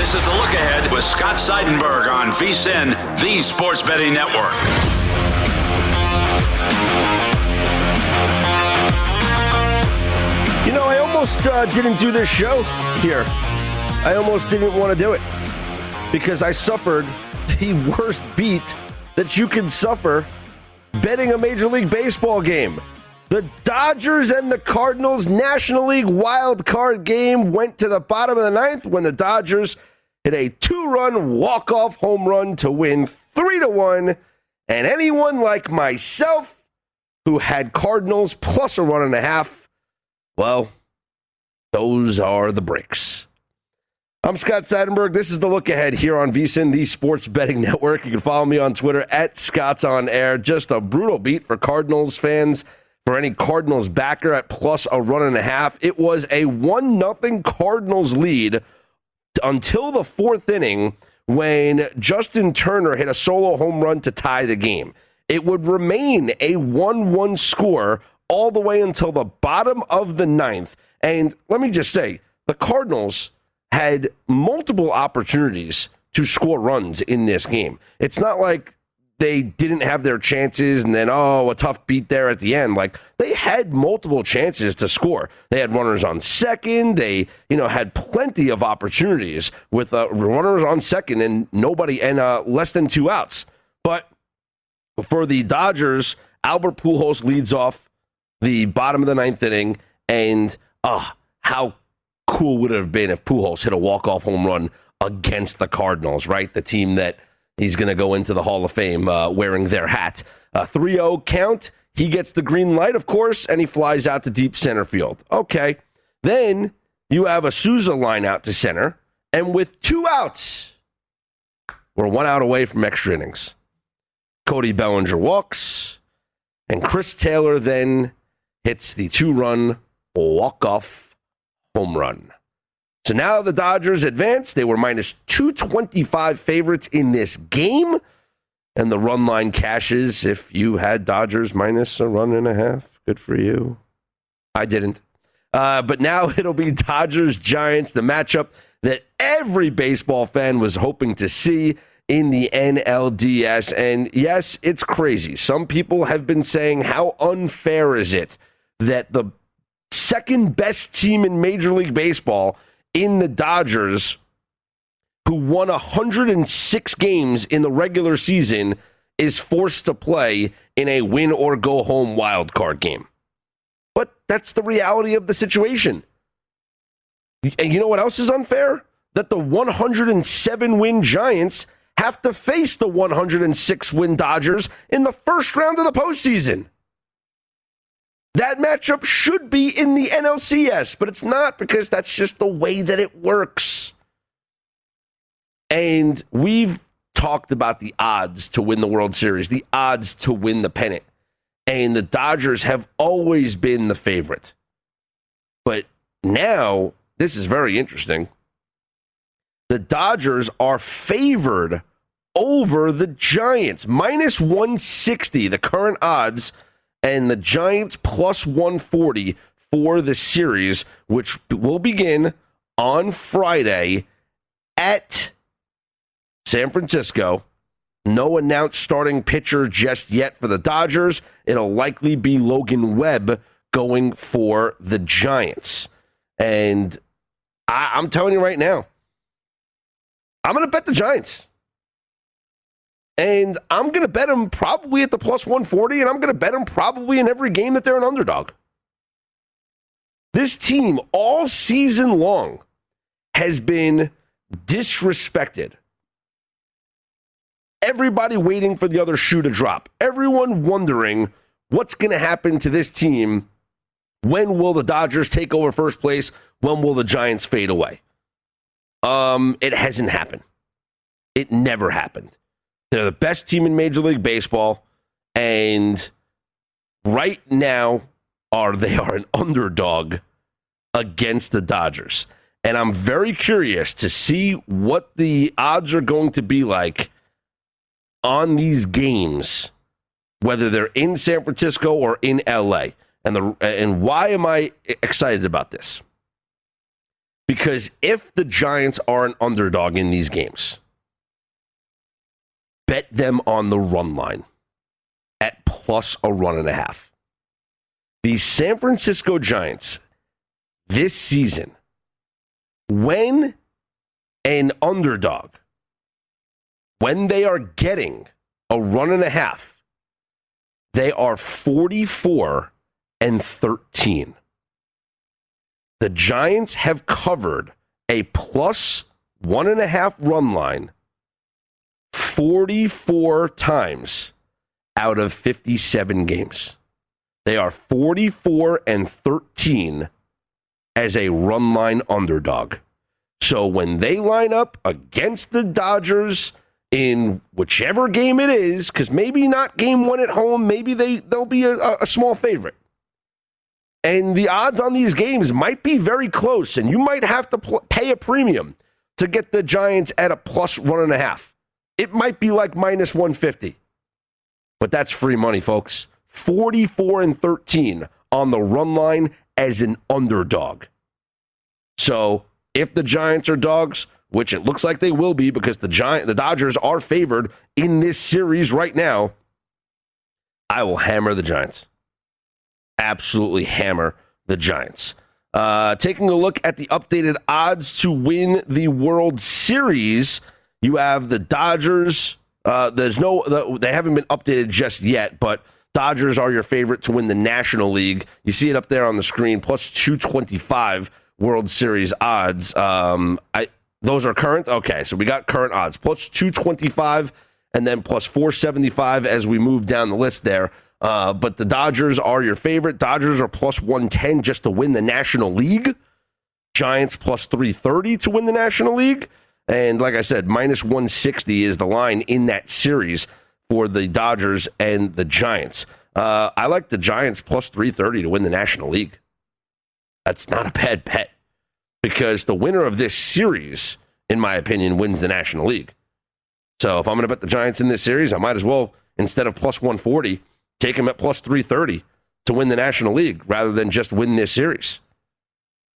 This is the look ahead with Scott Seidenberg on VSIN, the Sports Betting Network. You know, I almost uh, didn't do this show here. I almost didn't want to do it because I suffered the worst beat that you can suffer betting a Major League Baseball game. The Dodgers and the Cardinals National League wild card game went to the bottom of the ninth when the Dodgers hit a two-run walk-off home run to win three to one. And anyone like myself who had Cardinals plus a run and a half well, those are the breaks. I'm Scott Seidenberg. This is the look ahead here on VSIN, the Sports Betting Network. You can follow me on Twitter at Scott's on Air. Just a brutal beat for Cardinals fans. For any Cardinals backer at plus a run and a half, it was a one nothing Cardinals lead until the fourth inning when Justin Turner hit a solo home run to tie the game. It would remain a 1 1 score all the way until the bottom of the ninth. And let me just say, the Cardinals had multiple opportunities to score runs in this game. It's not like they didn't have their chances and then, oh, a tough beat there at the end. Like they had multiple chances to score. They had runners on second. They, you know, had plenty of opportunities with uh, runners on second and nobody and uh, less than two outs. But for the Dodgers, Albert Pujols leads off the bottom of the ninth inning, and ah, uh, how cool would it have been if Pujols hit a walk-off home run against the Cardinals, right? The team that he's going to go into the Hall of Fame uh, wearing their hat. A 3 0 count. He gets the green light, of course, and he flies out to deep center field. Okay. Then you have a Souza line out to center, and with two outs, we're one out away from extra innings. Cody Bellinger walks, and Chris Taylor then hits the two run walk off home run. So now the Dodgers advance. They were minus 225 favorites in this game. And the run line cashes if you had Dodgers minus a run and a half. Good for you. I didn't. Uh, but now it'll be Dodgers Giants, the matchup that every baseball fan was hoping to see in the NLDS. And yes, it's crazy. Some people have been saying, how unfair is it that the second best team in Major League Baseball in the Dodgers, who won 106 games in the regular season, is forced to play in a win or go home wild card game. But that's the reality of the situation. And you know what else is unfair? That the 107 win Giants have to face the 106 win Dodgers in the first round of the postseason. That matchup should be in the NLCS, but it's not because that's just the way that it works. And we've talked about the odds to win the World Series, the odds to win the pennant. And the Dodgers have always been the favorite. But now, this is very interesting. The Dodgers are favored over the Giants, minus 160, the current odds, and the Giants plus 140 for the series, which will begin on Friday at San Francisco. No announced starting pitcher just yet for the Dodgers. It'll likely be Logan Webb going for the Giants. And I, am telling you right now, I'm going to bet the Giants. And I'm going to bet them probably at the plus 140, and I'm going to bet them probably in every game that they're an underdog. This team all season long has been disrespected. Everybody waiting for the other shoe to drop. Everyone wondering what's going to happen to this team. When will the Dodgers take over first place? When will the Giants fade away? Um, it hasn't happened. It never happened. They're the best team in Major League Baseball, and right now are they are an underdog against the Dodgers. And I'm very curious to see what the odds are going to be like on these games, whether they're in San Francisco or in LA. And the and why am I excited about this? Because if the Giants are an underdog in these games, bet them on the run line at plus a run and a half. The San Francisco Giants this season, when an underdog, when they are getting a run and a half, they are 44 and 13. The Giants have covered a plus one and a half run line 44 times out of 57 games. They are 44 and 13 as a run line underdog. So when they line up against the Dodgers in whichever game it is, because maybe not game one at home, maybe they, they'll be a, a small favorite. And the odds on these games might be very close, and you might have to pl- pay a premium to get the Giants at a plus one and a half. It might be like minus 150, but that's free money, folks. 44 and 13 on the run line as an underdog. So if the Giants are dogs, which it looks like they will be because the Giant the Dodgers are favored in this series right now, I will hammer the Giants. Absolutely hammer the Giants. Uh, taking a look at the updated odds to win the World Series. You have the Dodgers. Uh, there's no, they haven't been updated just yet, but Dodgers are your favorite to win the National League. You see it up there on the screen, plus 225 World Series odds. Um, I, those are current. Okay, so we got current odds, plus 225 and then plus 475 as we move down the list there. Uh, but the Dodgers are your favorite. Dodgers are plus 110 just to win the National League. Giants plus 330 to win the National League. And like I said, minus 160 is the line in that series for the Dodgers and the Giants. Uh, I like the Giants plus 330 to win the National League. That's not a bad bet because the winner of this series, in my opinion, wins the National League. So if I'm going to bet the Giants in this series, I might as well, instead of plus 140, take them at plus 330 to win the National League rather than just win this series.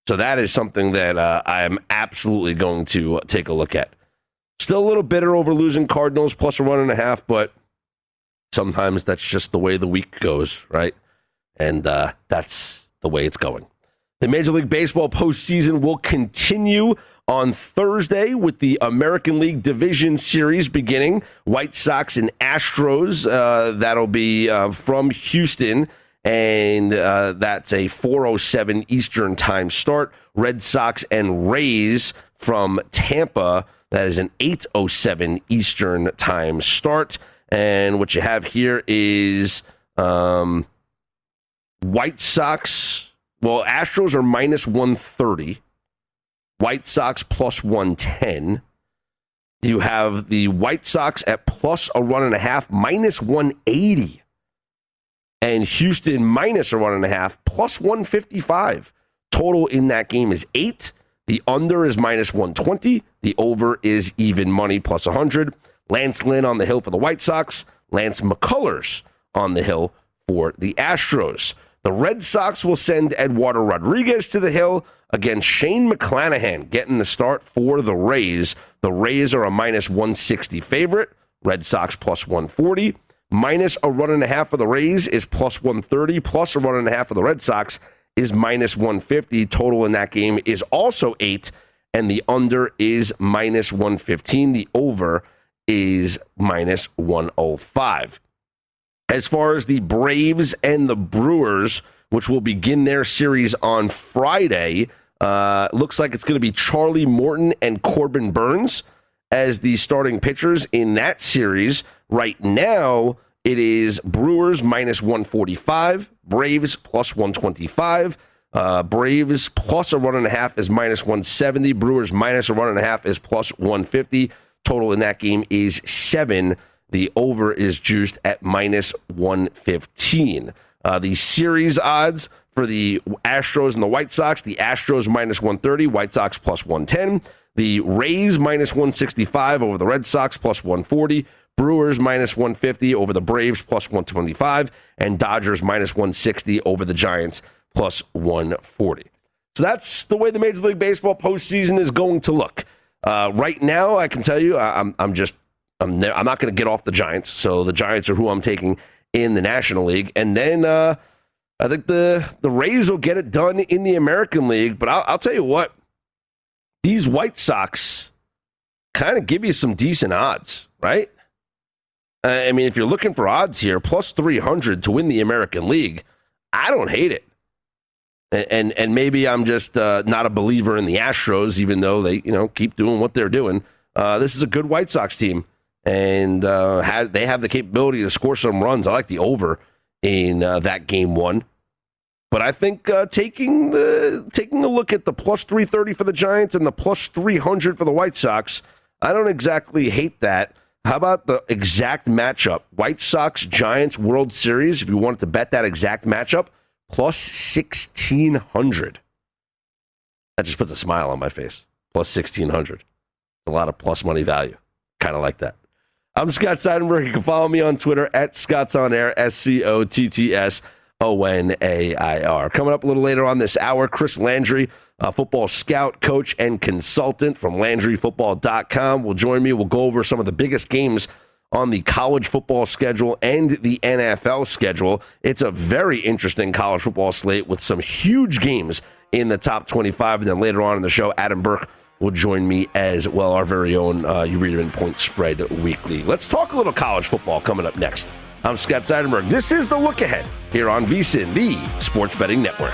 So that is something that uh, I am absolutely going to take a look at. Still a little bitter over losing Cardinals plus one and a half, but sometimes that's just the way the week goes, right? And uh, that's the way it's going. The Major League Baseball postseason will continue on Thursday with the American League Division Series beginning. White Sox and Astros, uh, that'll be uh, from Houston and uh, that's a 4:07 Eastern Time start. Red Sox and Rays from Tampa. That is an 8:07 Eastern Time start. And what you have here is um, White Sox. Well, Astros are minus 130. White Sox plus 110. You have the White Sox at plus a run and a half, minus 180 and Houston minus a run and a half, plus 155. Total in that game is eight. The under is minus 120. The over is even money, plus 100. Lance Lynn on the hill for the White Sox. Lance McCullers on the hill for the Astros. The Red Sox will send Eduardo Rodriguez to the hill against Shane McClanahan getting the start for the Rays. The Rays are a minus 160 favorite. Red Sox plus 140 minus a run and a half for the Rays is plus 130, plus a run and a half for the Red Sox is minus 150. Total in that game is also eight, and the under is minus 115. The over is minus 105. As far as the Braves and the Brewers, which will begin their series on Friday, uh, looks like it's going to be Charlie Morton and Corbin Burnes as the starting pitchers in that series. Right now, it is Brewers minus 145, Braves plus 125. Uh, Braves plus a run and a half is minus 170. Brewers minus a run and a half is plus 150. Total in that game is seven. The over is juiced at minus 115. Uh, the series odds for the Astros and the White Sox the Astros minus 130, White Sox plus 110. The Rays minus 165 over the Red Sox plus 140. Brewers minus 150 over the Braves plus 125. And Dodgers minus 160 over the Giants plus 140. So that's the way the Major League Baseball postseason is going to look. Uh, right now, I can tell you, I'm, I'm just, I'm, ne- I'm not going to get off the Giants. So the Giants are who I'm taking in the National League. And then uh, I think the, the Rays will get it done in the American League. But I'll, I'll tell you what, these White Sox kind of give you some decent odds, right? I mean, if you're looking for odds here, plus 300 to win the American League, I don't hate it. And and maybe I'm just uh, not a believer in the Astros, even though they you know keep doing what they're doing. Uh, this is a good White Sox team, and uh, they have the capability to score some runs. I like the over in uh, that game one. But I think uh, taking the taking a look at the plus 330 for the Giants and the plus 300 for the White Sox, I don't exactly hate that. How about the exact matchup? White Sox Giants World Series, if you wanted to bet that exact matchup, plus 1600. That just puts a smile on my face. Plus 1600. A lot of plus money value. Kind of like that. I'm Scott Seidenberg. You can follow me on Twitter at Scott's On Air, S C O T T S O N A I R. Coming up a little later on this hour, Chris Landry, a football scout, coach, and consultant from LandryFootball.com, will join me. We'll go over some of the biggest games on the college football schedule and the NFL schedule. It's a very interesting college football slate with some huge games in the top 25. And then later on in the show, Adam Burke will join me as well, our very own uh, You Read It in Point Spread Weekly. Let's talk a little college football coming up next. I'm Scott Seidenberg. This is The Look Ahead here on VSIN, the Sports Betting Network.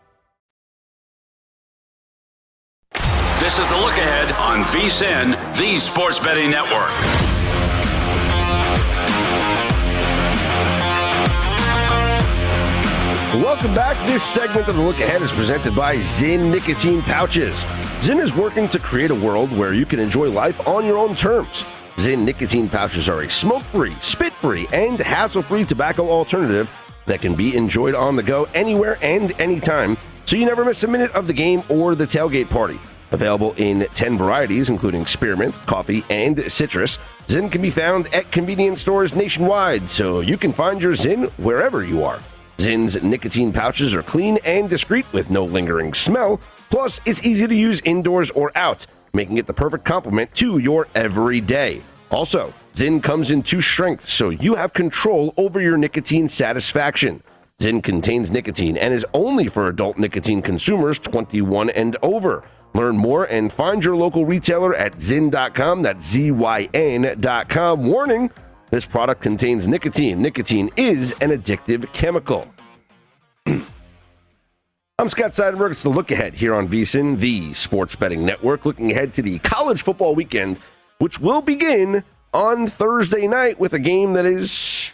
This is the look ahead on VSIN, the Sports Betting Network. Welcome back. This segment of the look ahead is presented by Zyn Nicotine Pouches. Zyn is working to create a world where you can enjoy life on your own terms. Zyn nicotine pouches are a smoke free, spit free, and hassle free tobacco alternative that can be enjoyed on the go anywhere and anytime, so you never miss a minute of the game or the tailgate party. Available in 10 varieties, including spearmint, coffee, and citrus, Zyn can be found at convenience stores nationwide, so you can find your Zyn wherever you are. Zyn's nicotine pouches are clean and discreet with no lingering smell, plus, it's easy to use indoors or out, making it the perfect complement to your everyday. Also, Zyn comes in two strengths, so you have control over your nicotine satisfaction. Zyn contains nicotine and is only for adult nicotine consumers 21 and over. Learn more and find your local retailer at zyn.com. That's Z-Y-N.com. Warning, this product contains nicotine. Nicotine is an addictive chemical. I'm Scott Seidenberg. It's the look ahead here on VSIN, the sports betting network, looking ahead to the college football weekend, which will begin on Thursday night with a game that is,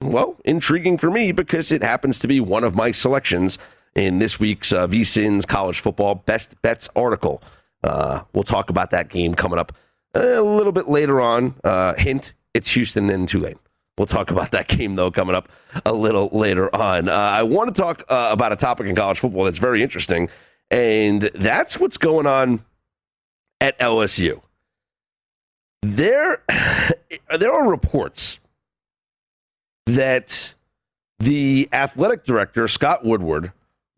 well, intriguing for me because it happens to be one of my selections in this week's uh, VSIN's college football best bets article. Uh, we'll talk about that game coming up a little bit later on. Uh, hint: it's Houston and Tulane. We'll talk about that game though coming up a little later on. Uh, I want to talk uh, about a topic in college football that's very interesting, and that's what's going on at LSU. There, there are reports that the athletic director Scott Woodward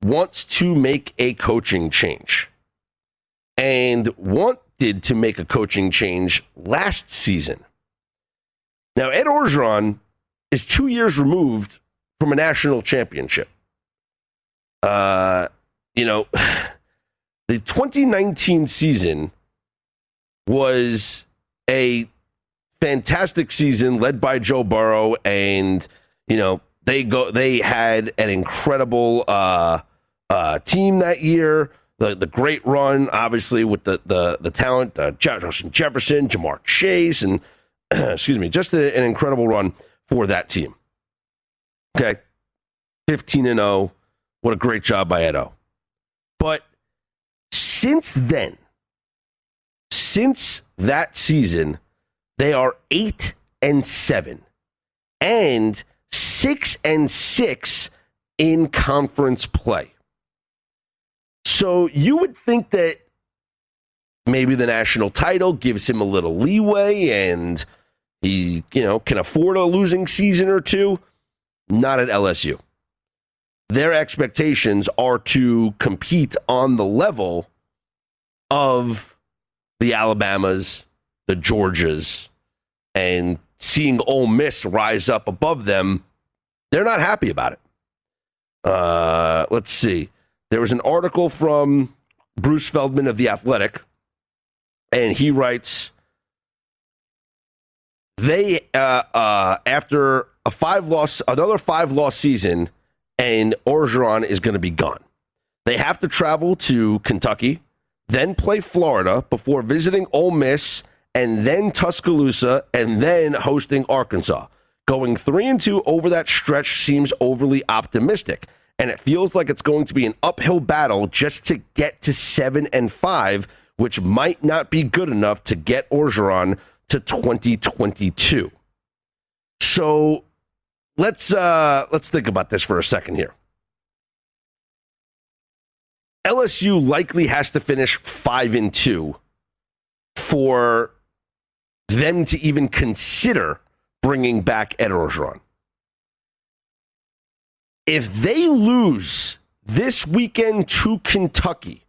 wants to make a coaching change and wanted to make a coaching change last season. Now, Ed Orgeron is two years removed from a national championship. Uh, you know, the 2019 season was a fantastic season led by Joe Burrow and you know they go they had an incredible uh uh, team that year. The the great run, obviously, with the the the talent, uh, Justin Jefferson, Ja'Marr Chase, and excuse me, just a, an incredible run for that team. Okay, fifteen and zero. Oh, what a great job by Edo. But since then, since that season, they are eight and seven, and six and six in conference play. So you would think that maybe the national title gives him a little leeway and he, you know, can afford a losing season or two. Not at LSU. their expectations are to compete on the level of the Alabamas, the Georgias, and seeing Ole Miss rise up above them, they're not happy about it. Uh, let's see. There was an article from Bruce Feldman of The Athletic, and he writes they uh, uh, after a five loss another five loss season and Orgeron is going to be gone. They have to travel to Kentucky, then play Florida before visiting Ole Miss and then Tuscaloosa and then hosting Arkansas. Going 3 and 2 over that stretch seems overly optimistic and it feels like it's going to be an uphill battle just to get to 7 and 5 which might not be good enough to get Orgeron to 2022. So let's uh let's think about this for a second here. LSU likely has to finish 5 and 2 for them to even consider bringing back Ed Orgeron. If they lose this weekend to Kentucky,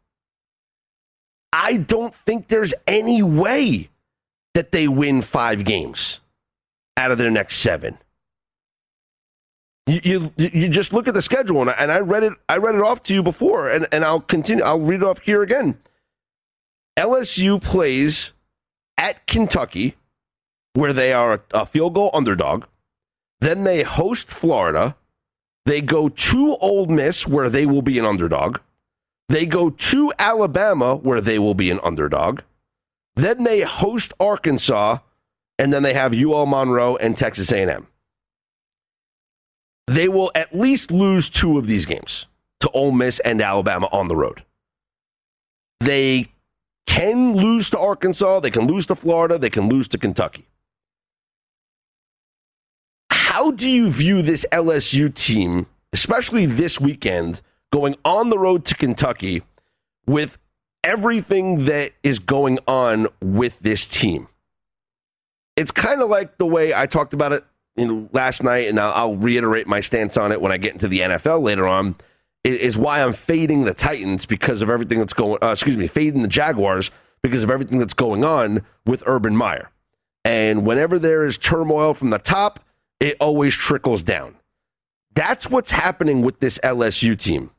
I don't think there's any way that they win five games out of their next seven. You, you, you just look at the schedule, and I, and I read it. I read it off to you before, and, and I'll continue. I'll read it off here again. LSU plays at Kentucky, where they are a, a field goal underdog. Then they host Florida. They go to Ole Miss, where they will be an underdog. They go to Alabama, where they will be an underdog. Then they host Arkansas, and then they have UL Monroe and Texas A&M. They will at least lose two of these games to Ole Miss and Alabama on the road. They can lose to Arkansas, they can lose to Florida, they can lose to Kentucky. How do you view this LSU team, especially this weekend, going on the road to Kentucky with everything that is going on with this team? It's kind of like the way I talked about it in last night, and I'll, I'll, reiterate my stance on it when I get into the NFL later on. Is, why I'm fading the Titans because of everything that's going. Uh, excuse me, fading the Jaguars because of everything that's going on with Urban Meyer. And whenever there is turmoil from the top, it always trickles down. That's what's happening with this LSU team.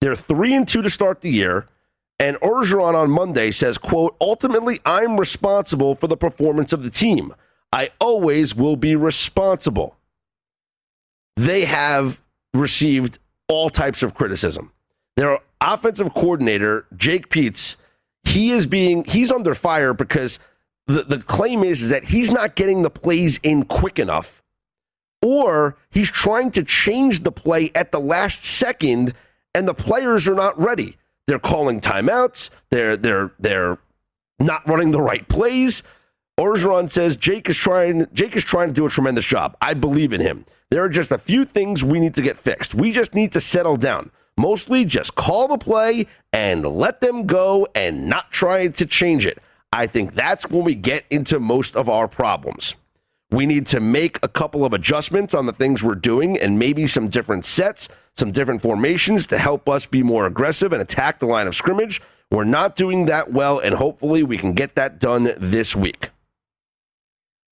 They're three and two to start the year. And Orgeron on Monday says, quote, ultimately, I'm responsible for the performance of the team. I always will be responsible. They have received all types of criticism. Their offensive coordinator, Jake Peetz, he is being he's under fire because the, the claim is, is that he's not getting the plays in quick enough. Or he's trying to change the play at the last second and the players are not ready. They're calling timeouts, they're they're they're not running the right plays. Orgeron says Jake is trying Jake is trying to do a tremendous job. I believe in him. There are just a few things we need to get fixed. We just need to settle down. Mostly just call the play and let them go and not try to change it. I think that's when we get into most of our problems. We need to make a couple of adjustments on the things we're doing and maybe some different sets, some different formations to help us be more aggressive and attack the line of scrimmage. We're not doing that well, and hopefully we can get that done this week.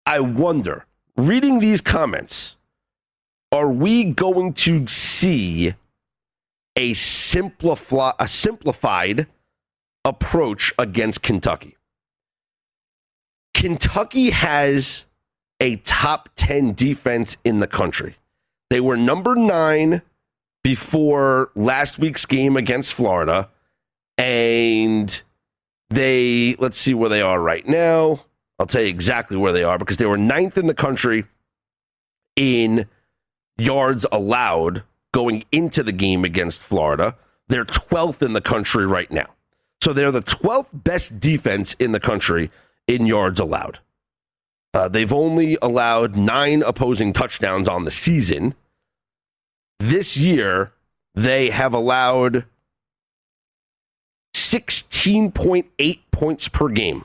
I wonder, reading these comments, are we going to see a a simplified approach against Kentucky? Kentucky has a top 10 defense in the country. They were number 9 before last week's game against Florida and they let's see where they are right now. I'll tell you exactly where they are because they were ninth in the country in yards allowed going into the game against Florida. They're 12th in the country right now. So they're the 12th best defense in the country in yards allowed. Uh, they've only allowed nine opposing touchdowns on the season. This year, they have allowed 16.8 points per game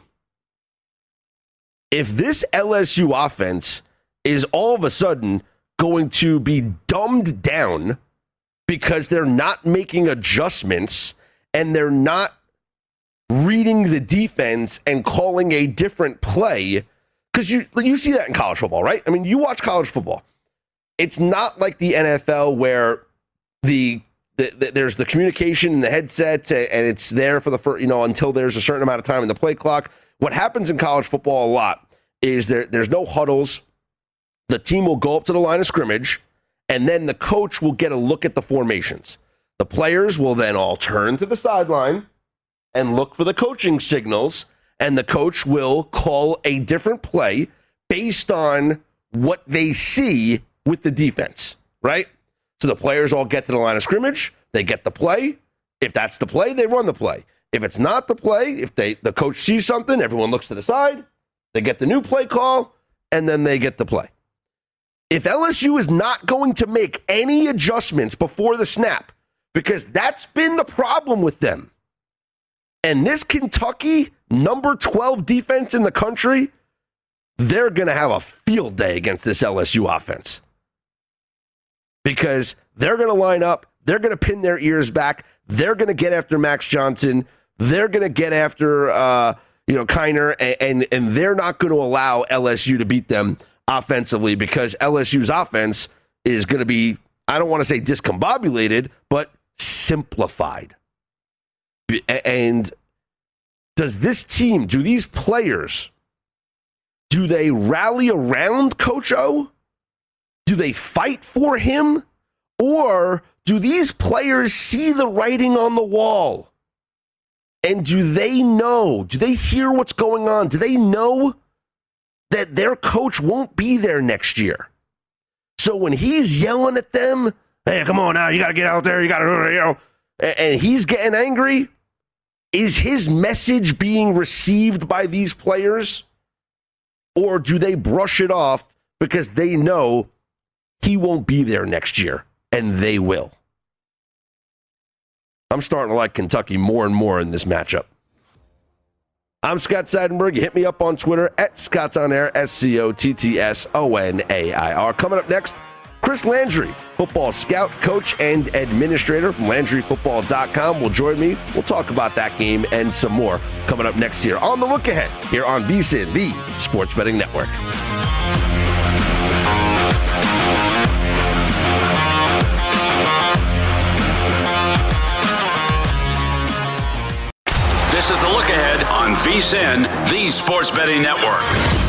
if this LSU offense is all of a sudden going to be dumbed down because they're not making adjustments and they're not reading the defense and calling a different play because you you see that in college football, right? I mean, you watch college football. It's not like the NFL where the, the, the there's the communication in the headsets and it's there for the first, you know until there's a certain amount of time in the play clock. What happens in college football a lot is there there's no huddles. The team will go up to the line of scrimmage, and then the coach will get a look at the formations. The players will then all turn to the sideline and look for the coaching signals, and the coach will call a different play based on what they see with the defense, right? So the players all get to the line of scrimmage, they get the play. If that's the play, they run the play. If it's not the play, if they the coach sees something, everyone looks to the side, they get the new play call, and then they get the play. If LSU is not going to make any adjustments before the snap, because that's been the problem with them. And this Kentucky number 12 defense in the country, they're going to have a field day against this LSU offense. Because they're going to line up, they're going to pin their ears back, they're going to get after Max Johnson, they're going to get after uh, you know Kiner, and, and and they're not going to allow LSU to beat them offensively because LSU's offense is going to be I don't want to say discombobulated, but simplified. And does this team, do these players, do they rally around Coach O? Do they fight for him? Or do these players see the writing on the wall? And do they know? Do they hear what's going on? Do they know that their coach won't be there next year? So when he's yelling at them, hey, come on now, you got to get out there, you got to, you know, and he's getting angry, is his message being received by these players? Or do they brush it off because they know he won't be there next year and they will? I'm starting to like Kentucky more and more in this matchup. I'm Scott Seidenberg. Hit me up on Twitter at Scott's on Air, S C O T T S O N A I R. Coming up next, Chris Landry, football scout, coach, and administrator from LandryFootball.com, will join me. We'll talk about that game and some more coming up next year on the look ahead here on VSIN, the Sports Betting Network. This is the look ahead on VSIN, the Sports Betting Network.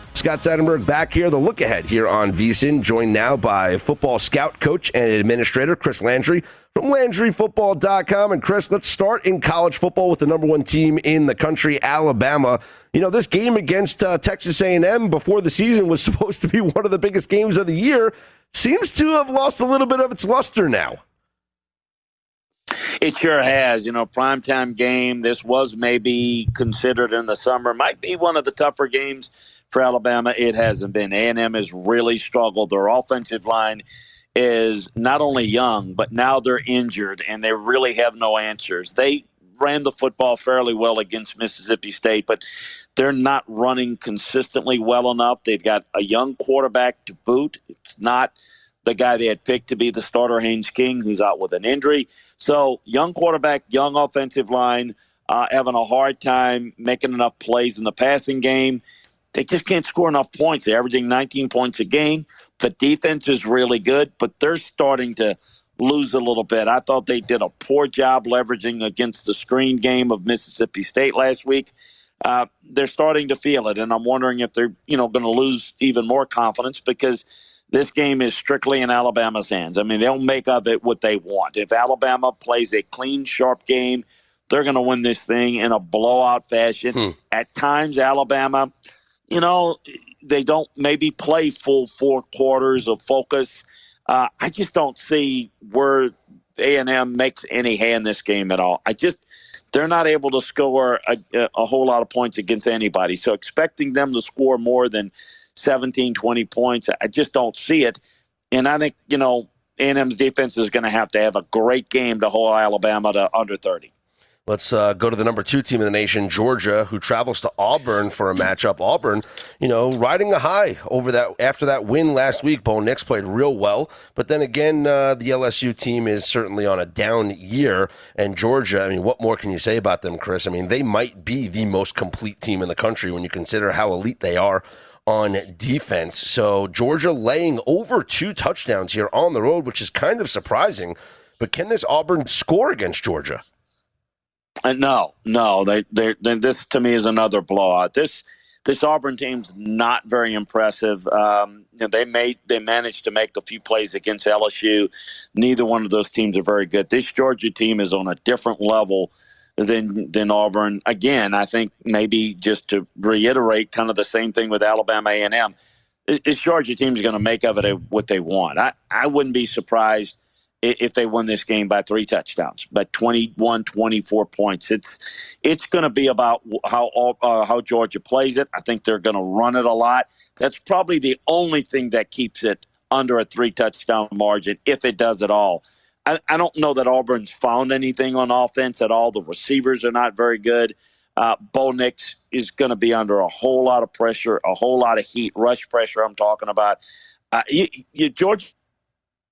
Scott Seidenberg back here, the look ahead here on VSIN, joined now by football scout, coach, and administrator Chris Landry from LandryFootball.com. And Chris, let's start in college football with the number one team in the country, Alabama. You know, this game against uh, Texas A&M before the season was supposed to be one of the biggest games of the year. Seems to have lost a little bit of its luster now. It sure has. You know, primetime game. This was maybe considered in the summer. Might be one of the tougher games for Alabama. It hasn't been. A&M has really struggled. Their offensive line is not only young, but now they're injured and they really have no answers. They ran the football fairly well against Mississippi State, but they're not running consistently well enough. They've got a young quarterback to boot. It's not – the guy they had picked to be the starter, Haynes King, who's out with an injury. So, young quarterback, young offensive line, uh, having a hard time making enough plays in the passing game. They just can't score enough points. They're averaging 19 points a game. The defense is really good, but they're starting to lose a little bit. I thought they did a poor job leveraging against the screen game of Mississippi State last week. Uh, they're starting to feel it, and I'm wondering if they're you know going to lose even more confidence because – this game is strictly in Alabama's hands. I mean, they'll make of it what they want. If Alabama plays a clean, sharp game, they're going to win this thing in a blowout fashion. Hmm. At times, Alabama, you know, they don't maybe play full four quarters of focus. Uh, I just don't see where A and M makes any hay in this game at all. I just they're not able to score a, a, whole lot of points against anybody. So expecting them to score more than 17, 20 points, I just don't see it. And I think, you know, A&M's defense is going to have to have a great game to hold Alabama to under 30. Let's uh, go to the number two team in the nation, Georgia, who travels to Auburn for a matchup. Auburn, you know, riding a high over that after that win last week. Bo Nix played real well, but then again, uh, the LSU team is certainly on a down year. And Georgia, I mean, what more can you say about them, Chris? I mean, they might be the most complete team in the country when you consider how elite they are on defense. So Georgia laying over two touchdowns here on the road, which is kind of surprising. But can this Auburn score against Georgia? Uh, no, no. They, they, this to me is another blowout. This, this Auburn team's not very impressive. Um, they made, they managed to make a few plays against LSU. Neither one of those teams are very good. This Georgia team is on a different level than than Auburn. Again, I think maybe just to reiterate, kind of the same thing with Alabama A and M. This Georgia team is going to make of it what they want. I, I wouldn't be surprised if they won this game by three touchdowns, but 21, 24 points. It's it's going to be about how uh, how Georgia plays it. I think they're going to run it a lot. That's probably the only thing that keeps it under a three touchdown margin, if it does at all. I, I don't know that Auburn's found anything on offense at all. The receivers are not very good. Uh, Bo Nix is going to be under a whole lot of pressure, a whole lot of heat, rush pressure. I'm talking about. Uh, you, you, George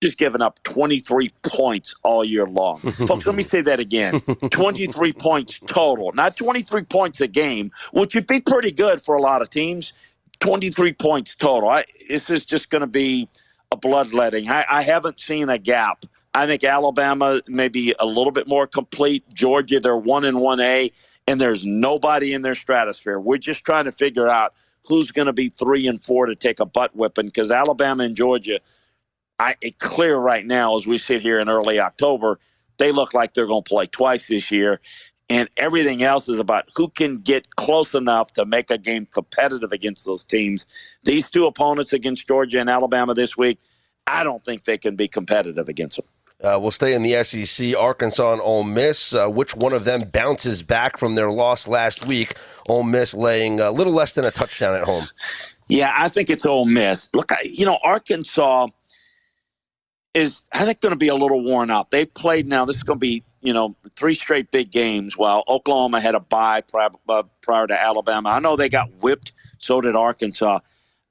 just given up 23 points all year long. Folks, let me say that again 23 points total, not 23 points a game, which would be pretty good for a lot of teams. 23 points total. I, this is just going to be a bloodletting. I, I haven't seen a gap. I think Alabama may be a little bit more complete. Georgia, they're one and one A, and there's nobody in their stratosphere. We're just trying to figure out who's going to be three and four to take a butt whipping because Alabama and Georgia I, it clear right now as we sit here in early October, they look like they're going to play twice this year. And everything else is about who can get close enough to make a game competitive against those teams. These two opponents against Georgia and Alabama this week, I don't think they can be competitive against them. Uh, we'll stay in the SEC. Arkansas and Ole Miss. Uh, which one of them bounces back from their loss last week? Ole Miss laying a little less than a touchdown at home. Yeah, I think it's Ole Miss. Look, I, you know, Arkansas is I think going to be a little worn out. They've played now. This is going to be you know three straight big games. While Oklahoma had a bye prior, uh, prior to Alabama, I know they got whipped. So did Arkansas.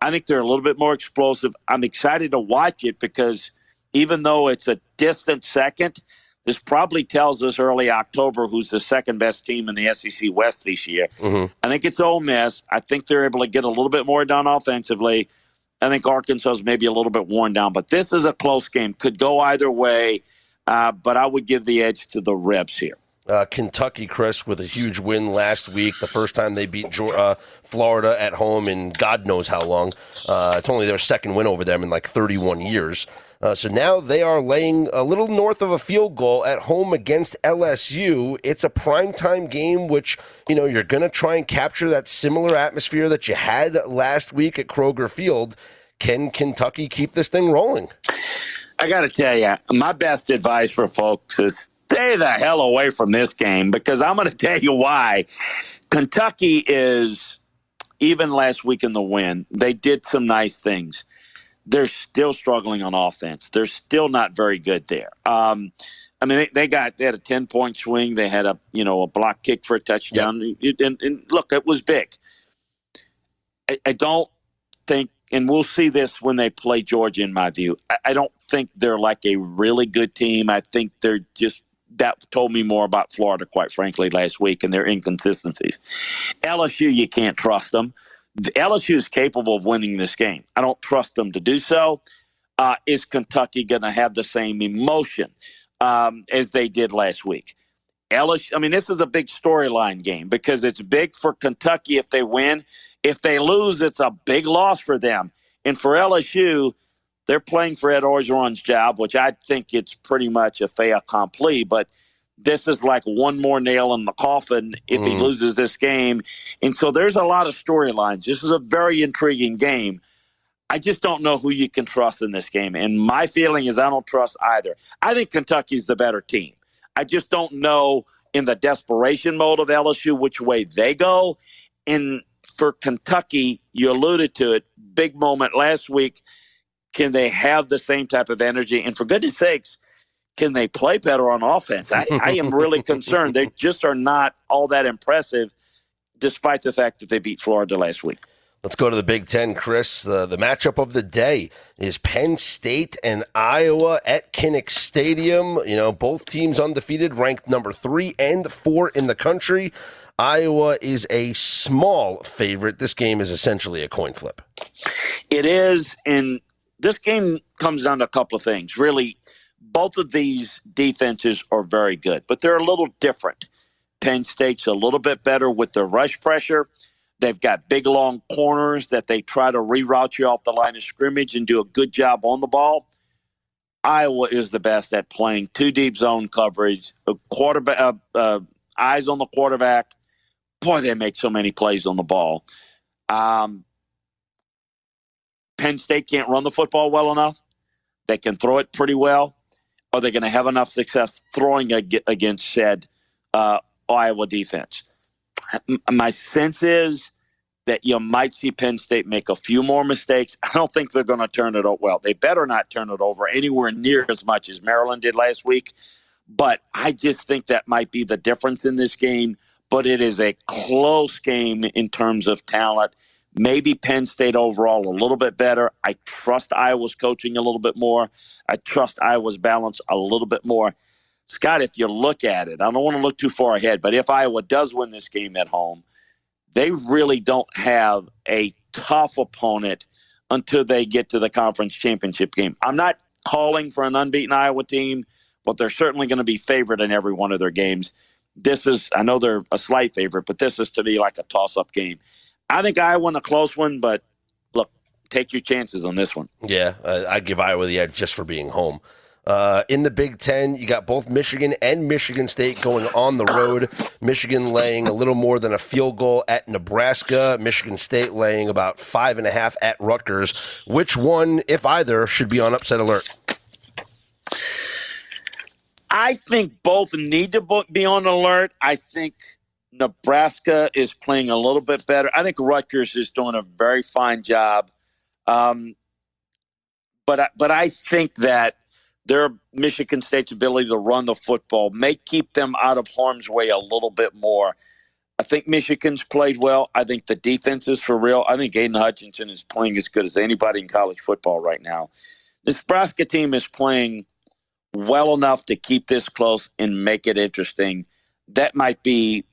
I think they're a little bit more explosive. I'm excited to watch it because even though it's a distant second, this probably tells us early October who's the second best team in the SEC West this year. Mm-hmm. I think it's Ole Miss. I think they're able to get a little bit more done offensively. I think Arkansas is maybe a little bit worn down, but this is a close game. Could go either way, uh, but I would give the edge to the Rebs here. Uh, Kentucky, Chris, with a huge win last week, the first time they beat uh, Florida at home in God knows how long. Uh, it's only their second win over them in like 31 years. Uh, so now they are laying a little north of a field goal at home against LSU. It's a primetime game, which, you know, you're going to try and capture that similar atmosphere that you had last week at Kroger Field. Can Kentucky keep this thing rolling? I got to tell you, my best advice for folks is stay the hell away from this game because I'm going to tell you why. Kentucky is, even last week in the win, they did some nice things. They're still struggling on offense. They're still not very good there. Um, I mean, they, they, got they had a ten point swing. They had a you know a block kick for a touchdown. Yep. And, and, look, it was big. I, I, don't think, and we'll see this when they play Georgia. In my view, I, I don't think they're like a really good team. I think they're just that told me more about Florida, quite frankly, last week and their inconsistencies. LSU, you can't trust them. LSU is capable of winning this game. I don't trust them to do so. Uh, is Kentucky going to have the same emotion um, as they did last week? LSU, I mean, this is a big storyline game because it's big for Kentucky if they win. If they lose, it's a big loss for them. And for LSU, they're playing for Ed Orgeron's job, which I think it's pretty much a fait accompli. But this is like one more nail in the coffin if mm. he loses this game. And so there's a lot of storylines. This is a very intriguing game. I just don't know who you can trust in this game. And my feeling is I don't trust either. I think Kentucky's the better team. I just don't know in the desperation mode of LSU, which way they go. And for Kentucky, you alluded to it, big moment last week. Can they have the same type of energy? And for goodness sakes, can they play better on offense? I, I am really concerned. They just are not all that impressive, despite the fact that they beat Florida last week. Let's go to the Big Ten, Chris. The, the matchup of the day is Penn State and Iowa at Kinnick Stadium. You know, both teams undefeated, ranked number three and four in the country. Iowa is a small favorite. This game is essentially a coin flip. It is, and this game comes down to a couple of things. Really, both of these defenses are very good, but they're a little different. Penn State's a little bit better with the rush pressure. They've got big, long corners that they try to reroute you off the line of scrimmage and do a good job on the ball. Iowa is the best at playing two deep zone coverage, quarterback, uh, uh, eyes on the quarterback. Boy, they make so many plays on the ball. Um, Penn State can't run the football well enough. They can throw it pretty well. Are they going to have enough success throwing against said uh, Iowa defense? My sense is that you might see Penn State make a few more mistakes. I don't think they're going to turn it over. Well, they better not turn it over anywhere near as much as Maryland did last week. But I just think that might be the difference in this game. But it is a close game in terms of talent. Maybe Penn State overall a little bit better. I trust Iowa's coaching a little bit more. I trust Iowa's balance a little bit more. Scott, if you look at it, I don't want to look too far ahead, but if Iowa does win this game at home, they really don't have a tough opponent until they get to the conference championship game. I'm not calling for an unbeaten Iowa team, but they're certainly going to be favored in every one of their games. This is, I know they're a slight favorite, but this is to me like a toss up game. I think Iowa won a close one, but look, take your chances on this one. Yeah, uh, I give Iowa the edge just for being home. Uh, in the Big Ten, you got both Michigan and Michigan State going on the road. Michigan laying a little more than a field goal at Nebraska. Michigan State laying about five and a half at Rutgers. Which one, if either, should be on upset alert? I think both need to be on alert. I think Nebraska is playing a little bit better. I think Rutgers is doing a very fine job. Um, but but I think that their Michigan State's ability to run the football may keep them out of harm's way a little bit more. I think Michigan's played well. I think the defense is for real. I think Aidan Hutchinson is playing as good as anybody in college football right now. This Nebraska team is playing well enough to keep this close and make it interesting. That might be.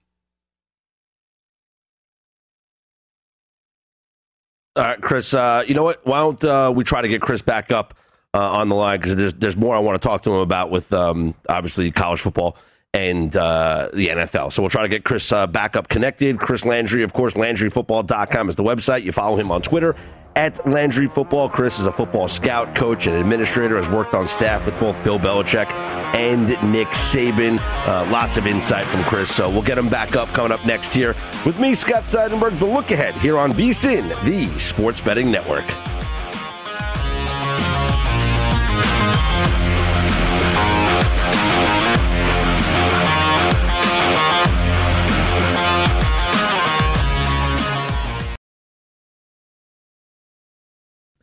All right, Chris. Uh, you know what? Why don't uh, we try to get Chris back up? uh, on the line because there's there's more I want to talk to him about with um, obviously college football and uh, the NFL. So we'll try to get Chris uh, back up connected. Chris Landry, of course, LandryFootball.com is the website. You follow him on Twitter at Landry Football. Chris is a football scout, coach, and administrator. Has worked on staff with both Bill Belichick and Nick Saban. Uh, lots of insight from Chris. So we'll get him back up coming up next year with me, Scott Seidenberg. The look ahead here on VSIN, the Sports Betting Network.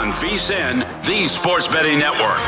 On VSIN, the Sports Betting Network.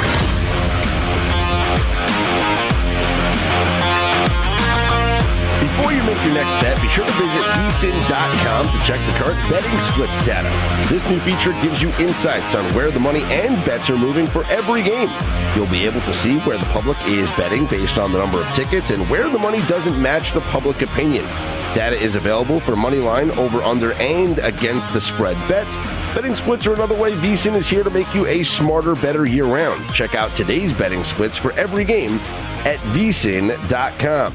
Before you make your next bet, be sure to visit vsin.com to check the current betting splits data. This new feature gives you insights on where the money and bets are moving for every game. You'll be able to see where the public is betting based on the number of tickets and where the money doesn't match the public opinion. Data is available for money line, over, under, and against the spread bets. Betting splits are another way VSIN is here to make you a smarter, better year round. Check out today's betting splits for every game at vsin.com.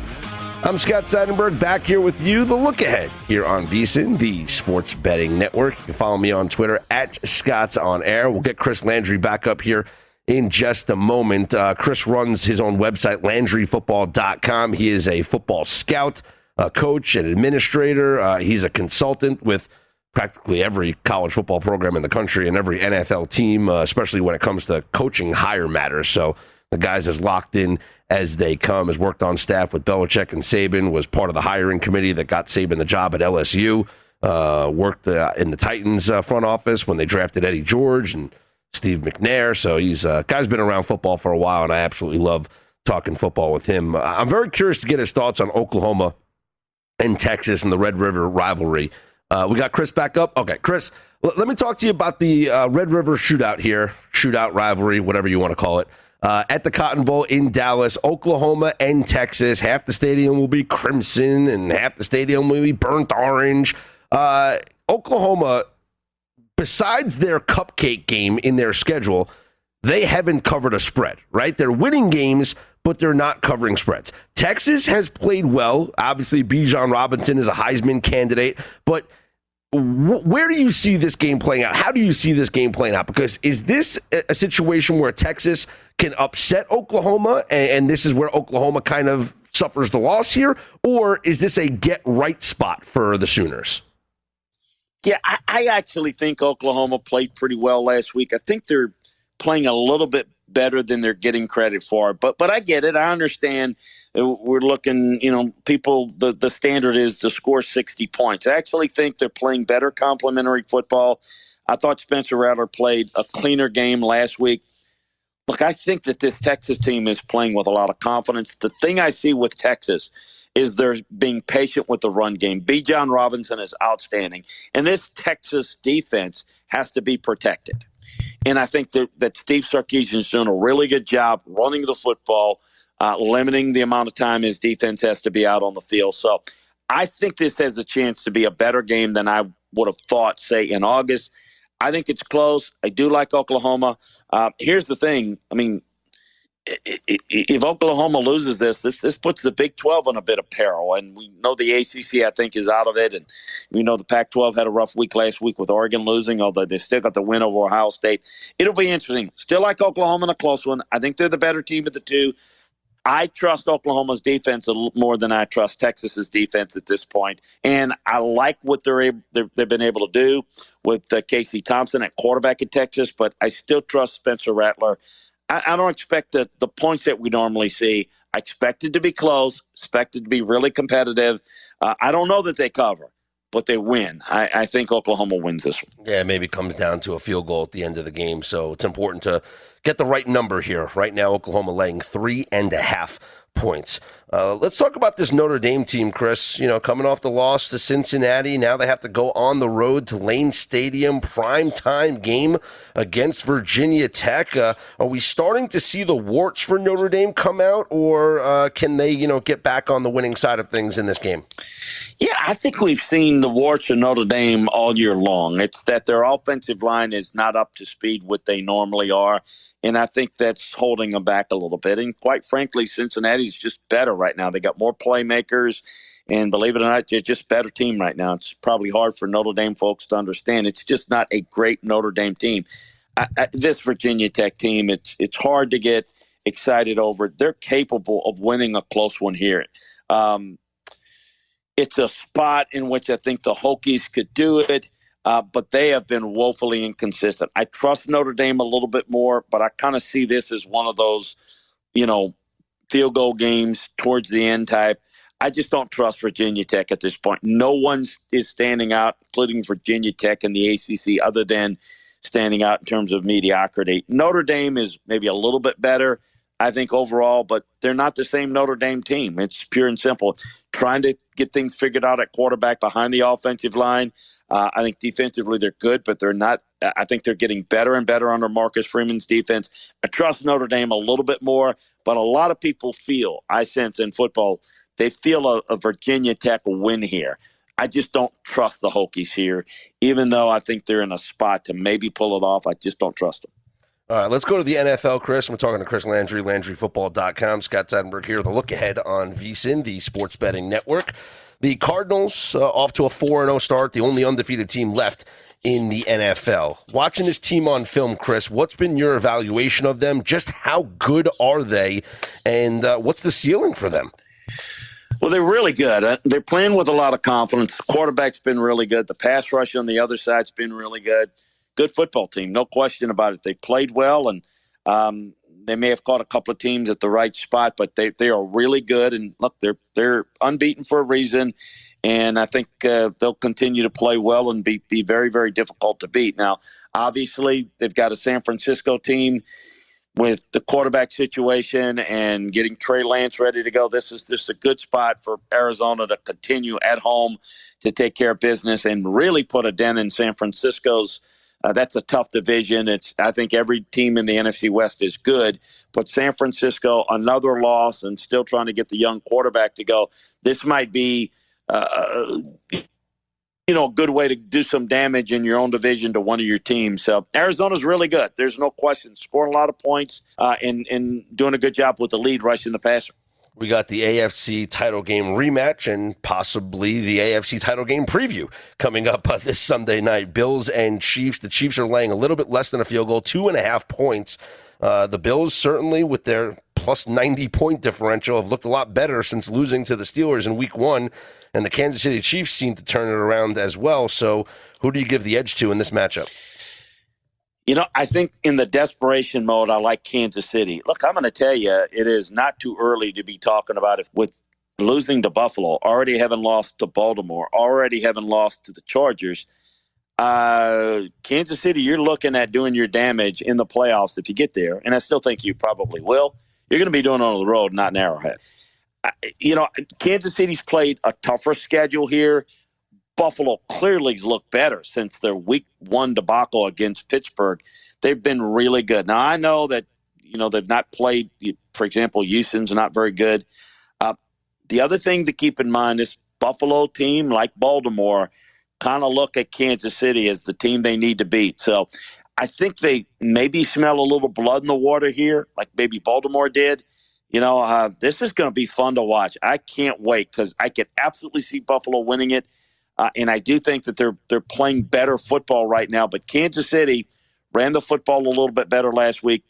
I'm Scott Seidenberg back here with you. The look ahead here on VSIN, the sports betting network. You can follow me on Twitter at Scott's on air. We'll get Chris Landry back up here in just a moment. Uh, Chris runs his own website, LandryFootball.com. He is a football scout, a coach, an administrator. Uh, he's a consultant with practically every college football program in the country and every NFL team, uh, especially when it comes to coaching hire matters. So the guy's as locked in as they come, has worked on staff with Belichick and Saban, was part of the hiring committee that got Saban the job at LSU, uh, worked uh, in the Titans uh, front office when they drafted Eddie George and Steve McNair. So he's uh, guy's been around football for a while, and I absolutely love talking football with him. I'm very curious to get his thoughts on Oklahoma and Texas and the Red River rivalry. Uh, we got Chris back up. Okay, Chris, l- let me talk to you about the uh, Red River shootout here, shootout rivalry, whatever you want to call it. Uh, at the Cotton Bowl in Dallas, Oklahoma and Texas. Half the stadium will be crimson, and half the stadium will be burnt orange. Uh, Oklahoma, besides their cupcake game in their schedule, they haven't covered a spread, right? They're winning games, but they're not covering spreads. Texas has played well. Obviously, Bijan Robinson is a Heisman candidate, but wh- where do you see this game playing out? How do you see this game playing out? Because is this a, a situation where Texas can upset Oklahoma, and, and this is where Oklahoma kind of suffers the loss here, or is this a get right spot for the Sooners? Yeah, I, I actually think Oklahoma played pretty well last week. I think they're playing a little bit better than they're getting credit for. But but I get it. I understand. We're looking. You know, people. The the standard is to score sixty points. I actually think they're playing better complementary football. I thought Spencer Rattler played a cleaner game last week. Look, I think that this Texas team is playing with a lot of confidence. The thing I see with Texas is they're being patient with the run game. Bijan Robinson is outstanding. And this Texas defense has to be protected. And I think that, that Steve Sarkisian's doing a really good job running the football, uh, limiting the amount of time his defense has to be out on the field. So I think this has a chance to be a better game than I would have thought, say, in August. I think it's close. I do like Oklahoma. Uh, here's the thing. I mean, if Oklahoma loses this, this this puts the Big 12 in a bit of peril. And we know the ACC, I think, is out of it. And we know the Pac 12 had a rough week last week with Oregon losing, although they still got the win over Ohio State. It'll be interesting. Still like Oklahoma in a close one. I think they're the better team of the two. I trust Oklahoma's defense a little more than I trust Texas's defense at this point, and I like what they're able, they've been able to do with uh, Casey Thompson at quarterback at Texas. But I still trust Spencer Rattler. I, I don't expect the, the points that we normally see. I expect it to be close, expect it to be really competitive. Uh, I don't know that they cover, but they win. I, I, think Oklahoma wins this one. Yeah, maybe comes down to a field goal at the end of the game. So it's important to get the right number here. Right now, Oklahoma laying three and a half points. Uh, let's talk about this Notre Dame team, Chris. You know, coming off the loss to Cincinnati, now they have to go on the road to Lane Stadium, prime time game against Virginia Tech. Uh, are we starting to see the warts for Notre Dame come out, or uh, can they, you know, get back on the winning side of things in this game? Yeah, I think we've seen the warts of Notre Dame all year long. It's that their offensive line is not up to speed what they normally are, and I think that's holding them back a little bit. And quite frankly, Cincinnati's just better right now. They got more playmakers, and believe it or not, they're just better team right now. It's probably hard for Notre Dame folks to understand. It's just not a great Notre Dame team. I, I, this Virginia Tech team, it's it's hard to get excited over. They're capable of winning a close one here. Um, it's a spot in which I think the Hokies could do it. Uh, but they have been woefully inconsistent. I trust Notre Dame a little bit more, but I kind of see this as one of those, you know, field goal games towards the end type. I just don't trust Virginia Tech at this point. No one is standing out, including Virginia Tech and the ACC, other than standing out in terms of mediocrity. Notre Dame is maybe a little bit better. I think overall, but they're not the same Notre Dame team. It's pure and simple. Trying to get things figured out at quarterback behind the offensive line. Uh, I think defensively they're good, but they're not. I think they're getting better and better under Marcus Freeman's defense. I trust Notre Dame a little bit more, but a lot of people feel, I sense in football, they feel a, a Virginia Tech win here. I just don't trust the Hokies here, even though I think they're in a spot to maybe pull it off. I just don't trust them. All right, let's go to the NFL, Chris. I'm talking to Chris Landry, LandryFootball.com. Scott Seidenberg here. The look ahead on VSIN, the sports betting network. The Cardinals uh, off to a 4 0 start, the only undefeated team left in the NFL. Watching this team on film, Chris, what's been your evaluation of them? Just how good are they? And uh, what's the ceiling for them? Well, they're really good. Uh, they're playing with a lot of confidence. The quarterback's been really good. The pass rush on the other side's been really good good football team, no question about it. They played well, and um, they may have caught a couple of teams at the right spot, but they, they are really good. And look, they're they're unbeaten for a reason, and I think uh, they'll continue to play well and be be very very difficult to beat. Now, obviously, they've got a San Francisco team with the quarterback situation and getting Trey Lance ready to go. This is just a good spot for Arizona to continue at home to take care of business and really put a dent in San Francisco's uh, that's a tough division. It's I think every team in the NFC West is good, but San Francisco another loss and still trying to get the young quarterback to go. This might be. Uh, you know, a good way to do some damage in your own division to one of your teams. So Arizona's really good. There's no question. Scoring a lot of points uh, and and doing a good job with the lead rushing the passer. We got the AFC title game rematch and possibly the AFC title game preview coming up uh, this Sunday night. Bills and Chiefs. The Chiefs are laying a little bit less than a field goal, two and a half points. Uh, the Bills certainly with their plus 90 point differential have looked a lot better since losing to the Steelers in week one. And the Kansas City Chiefs seem to turn it around as well. So who do you give the edge to in this matchup? You know, I think in the desperation mode, I like Kansas City. Look, I'm going to tell you, it is not too early to be talking about it with losing to Buffalo, already having lost to Baltimore, already having lost to the Chargers. Uh, Kansas City, you're looking at doing your damage in the playoffs if you get there, and I still think you probably will. You're going to be doing it on the road, not in Arrowhead. you know, Kansas City's played a tougher schedule here. Buffalo clearly looked better since their week one debacle against Pittsburgh. They've been really good. Now, I know that, you know, they've not played, for example, Houston's not very good. Uh, the other thing to keep in mind is Buffalo team, like Baltimore, kind of look at Kansas City as the team they need to beat. So I think they maybe smell a little blood in the water here, like maybe Baltimore did. You know, uh, this is going to be fun to watch. I can't wait because I can absolutely see Buffalo winning it, uh, and I do think that they're they're playing better football right now. But Kansas City ran the football a little bit better last week.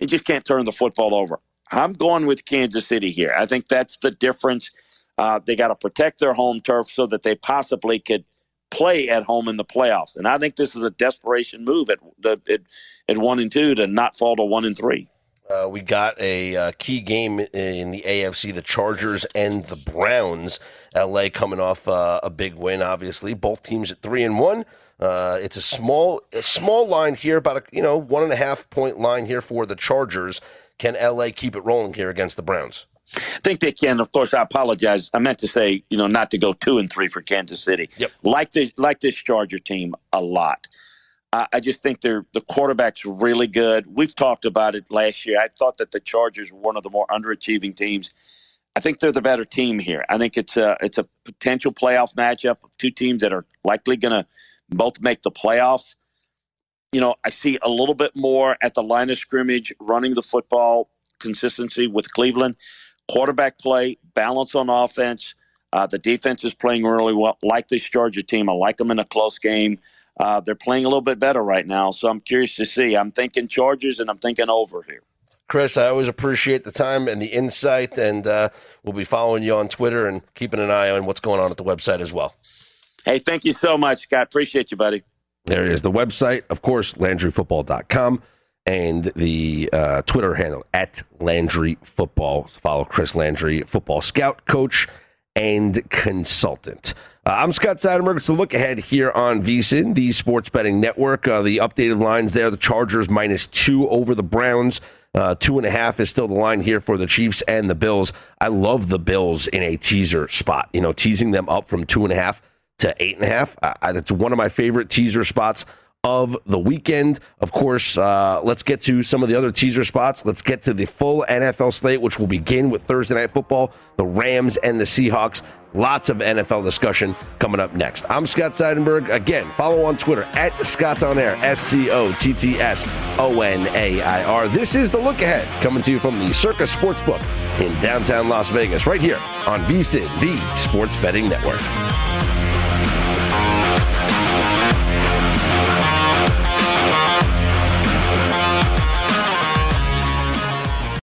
They just can't turn the football over. I'm going with Kansas City here. I think that's the difference. Uh, they got to protect their home turf so that they possibly could play at home in the playoffs. And I think this is a desperation move at at, at one and two to not fall to one and three. Uh, we got a uh, key game in the AFC, the Chargers and the Browns. LA coming off uh, a big win, obviously. Both teams at three and one. Uh, it's a small, a small line here, about a you know one and a half point line here for the Chargers. Can LA keep it rolling here against the Browns? I think they can. Of course, I apologize. I meant to say, you know, not to go two and three for Kansas City. Yep. Like this, like this Charger team a lot. I, I just think they're the quarterback's really good. We've talked about it last year. I thought that the Chargers were one of the more underachieving teams. I think they're the better team here. I think it's a it's a potential playoff matchup of two teams that are likely going to both make the playoffs. You know, I see a little bit more at the line of scrimmage, running the football, consistency with Cleveland quarterback play, balance on offense. Uh, the defense is playing really well. Like this Georgia team, I like them in a close game. Uh, they're playing a little bit better right now, so I'm curious to see. I'm thinking Chargers, and I'm thinking over here. Chris, I always appreciate the time and the insight, and uh, we'll be following you on Twitter and keeping an eye on what's going on at the website as well. Hey, thank you so much, Scott. Appreciate you, buddy. There it is. The website, of course, LandryFootball.com and the uh, Twitter handle at Landry Football. Follow Chris Landry, football scout, coach, and consultant. Uh, I'm Scott Seidenberg. It's a look ahead here on VSIN, the sports betting network. Uh, the updated lines there: the Chargers minus two over the Browns. Uh, two and a half is still the line here for the Chiefs and the Bills. I love the Bills in a teaser spot. You know, teasing them up from two and a half to eight and a half. It's one of my favorite teaser spots of the weekend. Of course, uh, let's get to some of the other teaser spots. Let's get to the full NFL slate, which will begin with Thursday Night Football, the Rams and the Seahawks. Lots of NFL discussion coming up next. I'm Scott Seidenberg. Again, follow on Twitter at Scott On Air, S C O T T S O N A I R. This is the look ahead coming to you from the Circa Sportsbook in downtown Las Vegas, right here on VSIN, the Sports Betting Network.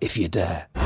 if you dare.